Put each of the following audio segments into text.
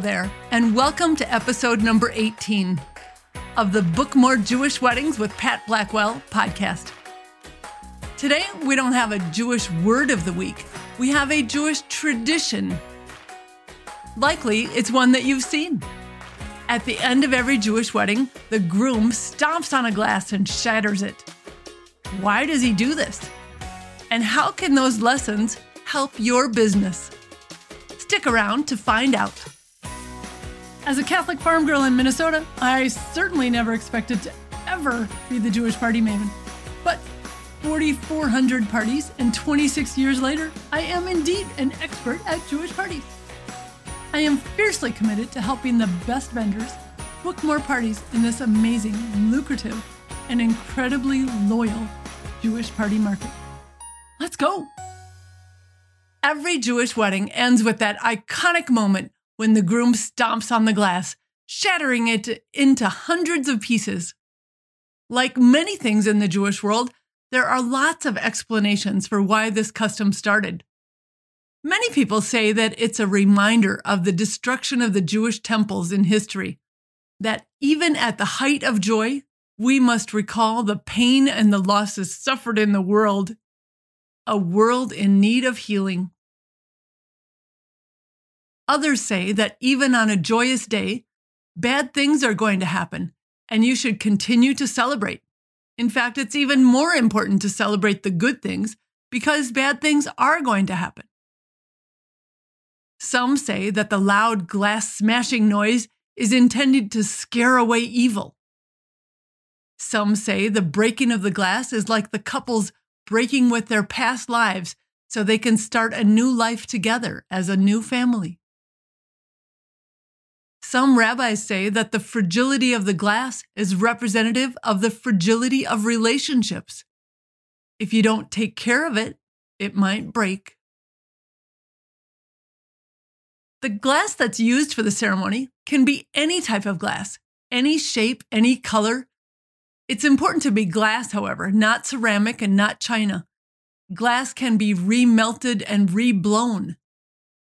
there, and welcome to episode number 18 of the Book More Jewish Weddings with Pat Blackwell podcast. Today, we don't have a Jewish word of the week, we have a Jewish tradition. Likely, it's one that you've seen. At the end of every Jewish wedding, the groom stomps on a glass and shatters it. Why does he do this? And how can those lessons help your business? Stick around to find out. As a Catholic farm girl in Minnesota, I certainly never expected to ever be the Jewish party maven. But 4,400 parties and 26 years later, I am indeed an expert at Jewish parties. I am fiercely committed to helping the best vendors book more parties in this amazing, lucrative, and incredibly loyal Jewish party market. Let's go! Every Jewish wedding ends with that iconic moment when the groom stomps on the glass, shattering it into hundreds of pieces. Like many things in the Jewish world, there are lots of explanations for why this custom started. Many people say that it's a reminder of the destruction of the Jewish temples in history, that even at the height of joy, we must recall the pain and the losses suffered in the world a world in need of healing. Others say that even on a joyous day, bad things are going to happen, and you should continue to celebrate. In fact, it's even more important to celebrate the good things because bad things are going to happen. Some say that the loud glass smashing noise is intended to scare away evil. Some say the breaking of the glass is like the couples breaking with their past lives so they can start a new life together as a new family. Some rabbis say that the fragility of the glass is representative of the fragility of relationships. If you don't take care of it, it might break. The glass that's used for the ceremony can be any type of glass, any shape, any color, it's important to be glass, however, not ceramic and not china. Glass can be remelted and reblown,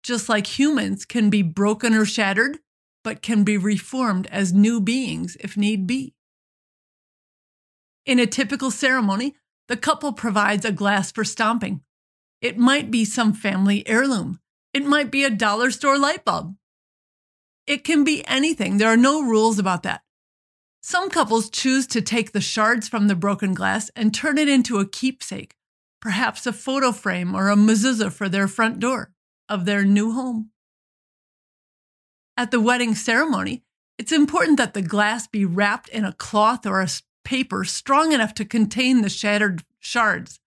just like humans can be broken or shattered, but can be reformed as new beings if need be. In a typical ceremony, the couple provides a glass for stomping. It might be some family heirloom. It might be a dollar store light bulb. It can be anything. There are no rules about that. Some couples choose to take the shards from the broken glass and turn it into a keepsake, perhaps a photo frame or a mezuzah for their front door of their new home. At the wedding ceremony, it's important that the glass be wrapped in a cloth or a paper strong enough to contain the shattered shards.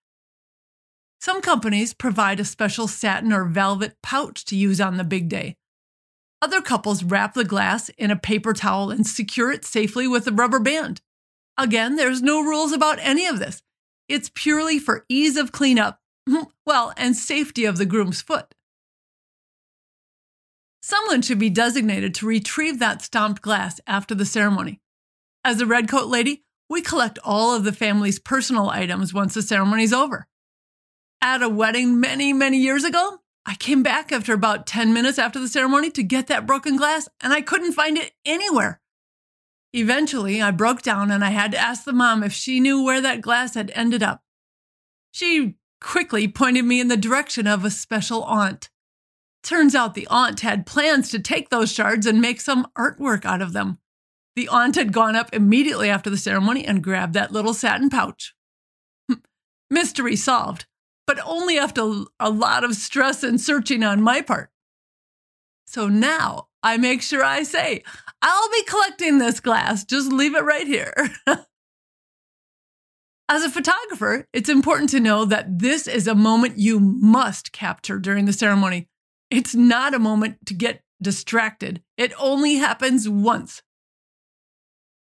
Some companies provide a special satin or velvet pouch to use on the big day, other couples wrap the glass in a paper towel and secure it safely with a rubber band. Again, there's no rules about any of this. It's purely for ease of cleanup, well, and safety of the groom's foot. Someone should be designated to retrieve that stomped glass after the ceremony. As a redcoat lady, we collect all of the family's personal items once the ceremony's over. At a wedding many, many years ago, I came back after about 10 minutes after the ceremony to get that broken glass, and I couldn't find it anywhere. Eventually, I broke down and I had to ask the mom if she knew where that glass had ended up. She quickly pointed me in the direction of a special aunt. Turns out the aunt had plans to take those shards and make some artwork out of them. The aunt had gone up immediately after the ceremony and grabbed that little satin pouch. Hmm, mystery solved but only after a lot of stress and searching on my part. So now I make sure I say, I'll be collecting this glass, just leave it right here. As a photographer, it's important to know that this is a moment you must capture during the ceremony. It's not a moment to get distracted, it only happens once.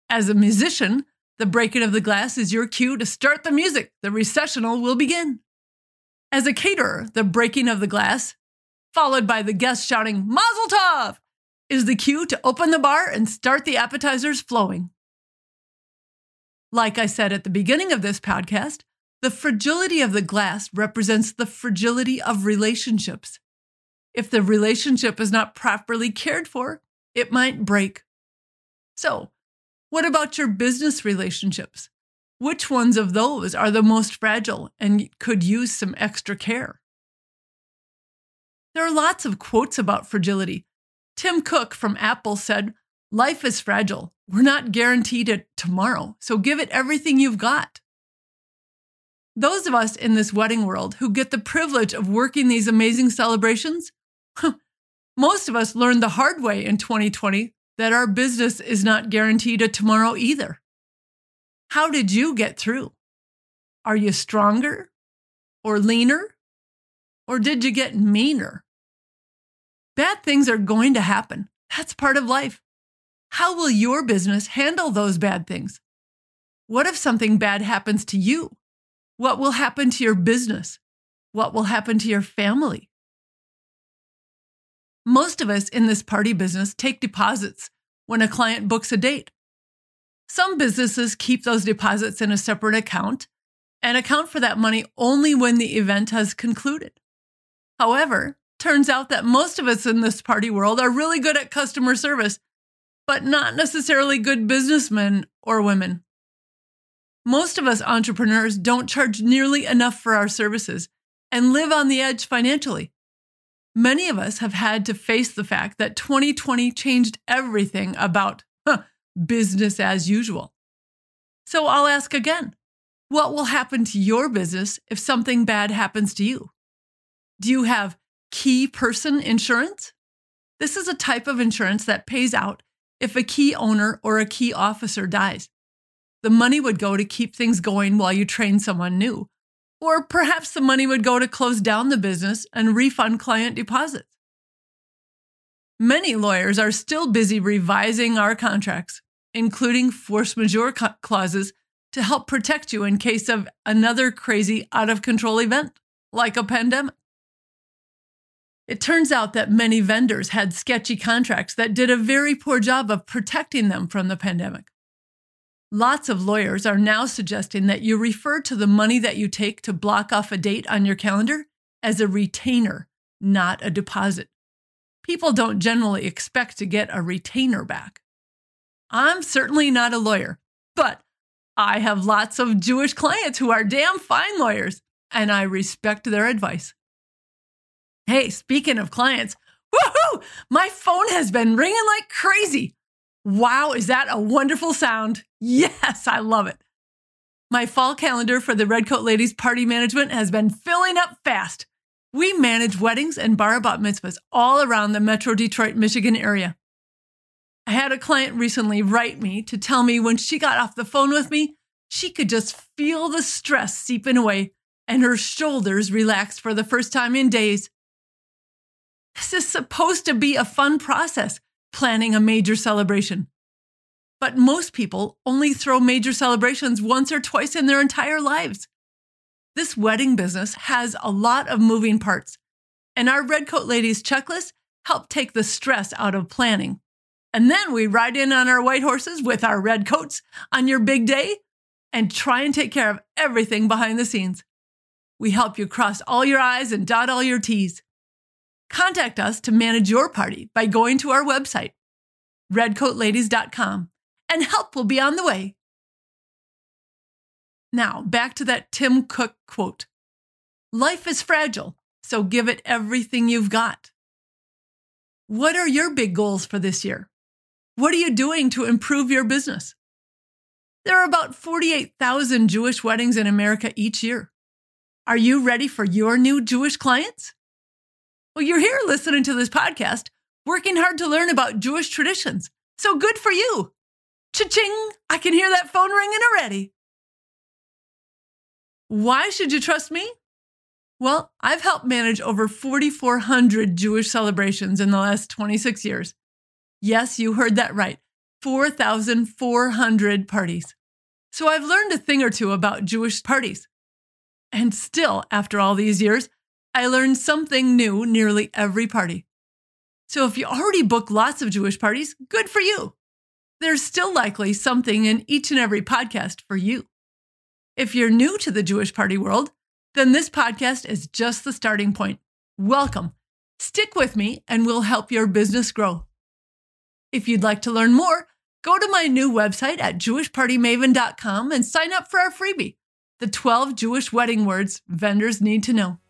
As a musician, the breaking of the glass is your cue to start the music. The recessional will begin. As a caterer, the breaking of the glass, followed by the guests shouting, Mazel Tov, is the cue to open the bar and start the appetizers flowing. Like I said at the beginning of this podcast, the fragility of the glass represents the fragility of relationships. If the relationship is not properly cared for, it might break. So, what about your business relationships? Which ones of those are the most fragile and could use some extra care? There are lots of quotes about fragility. Tim Cook from Apple said, Life is fragile. We're not guaranteed it tomorrow, so give it everything you've got. Those of us in this wedding world who get the privilege of working these amazing celebrations, most of us learned the hard way in 2020 that our business is not guaranteed a tomorrow either. How did you get through? Are you stronger or leaner? Or did you get meaner? Bad things are going to happen. That's part of life. How will your business handle those bad things? What if something bad happens to you? What will happen to your business? What will happen to your family? Most of us in this party business take deposits when a client books a date. Some businesses keep those deposits in a separate account and account for that money only when the event has concluded. However, turns out that most of us in this party world are really good at customer service, but not necessarily good businessmen or women. Most of us entrepreneurs don't charge nearly enough for our services and live on the edge financially. Many of us have had to face the fact that 2020 changed everything about huh, business as usual. So I'll ask again what will happen to your business if something bad happens to you? Do you have key person insurance? This is a type of insurance that pays out if a key owner or a key officer dies. The money would go to keep things going while you train someone new or perhaps the money would go to close down the business and refund client deposits. Many lawyers are still busy revising our contracts, including force majeure clauses to help protect you in case of another crazy, out of control event, like a pandemic. It turns out that many vendors had sketchy contracts that did a very poor job of protecting them from the pandemic. Lots of lawyers are now suggesting that you refer to the money that you take to block off a date on your calendar as a retainer, not a deposit. People don't generally expect to get a retainer back. I'm certainly not a lawyer, but I have lots of Jewish clients who are damn fine lawyers, and I respect their advice. Hey, speaking of clients, woohoo! My phone has been ringing like crazy. Wow, is that a wonderful sound? Yes, I love it. My fall calendar for the Redcoat Ladies Party Management has been filling up fast. We manage weddings and bar bat mitzvahs all around the Metro Detroit, Michigan area. I had a client recently write me to tell me when she got off the phone with me, she could just feel the stress seeping away and her shoulders relaxed for the first time in days. This is supposed to be a fun process planning a major celebration. But most people only throw major celebrations once or twice in their entire lives. This wedding business has a lot of moving parts, and our Redcoat Ladies checklist help take the stress out of planning. And then we ride in on our white horses with our red coats on your big day and try and take care of everything behind the scenes. We help you cross all your I's and dot all your T's. Contact us to manage your party by going to our website, redcoatladies.com, and help will be on the way. Now, back to that Tim Cook quote Life is fragile, so give it everything you've got. What are your big goals for this year? What are you doing to improve your business? There are about 48,000 Jewish weddings in America each year. Are you ready for your new Jewish clients? Well, you're here listening to this podcast, working hard to learn about Jewish traditions. So good for you. Cha-ching! I can hear that phone ringing already. Why should you trust me? Well, I've helped manage over 4,400 Jewish celebrations in the last 26 years. Yes, you heard that right 4,400 parties. So I've learned a thing or two about Jewish parties. And still, after all these years, I learned something new nearly every party. So if you already book lots of Jewish parties, good for you. There's still likely something in each and every podcast for you. If you're new to the Jewish party world, then this podcast is just the starting point. Welcome. Stick with me and we'll help your business grow. If you'd like to learn more, go to my new website at jewishpartymaven.com and sign up for our freebie, the 12 Jewish wedding words vendors need to know.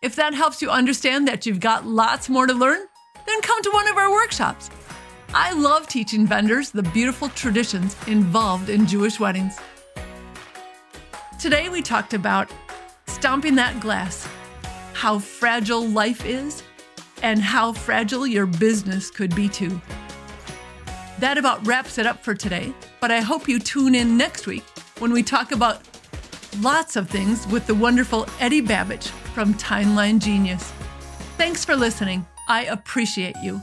If that helps you understand that you've got lots more to learn, then come to one of our workshops. I love teaching vendors the beautiful traditions involved in Jewish weddings. Today we talked about stomping that glass, how fragile life is, and how fragile your business could be too. That about wraps it up for today, but I hope you tune in next week when we talk about lots of things with the wonderful Eddie Babich from Timeline Genius. Thanks for listening. I appreciate you.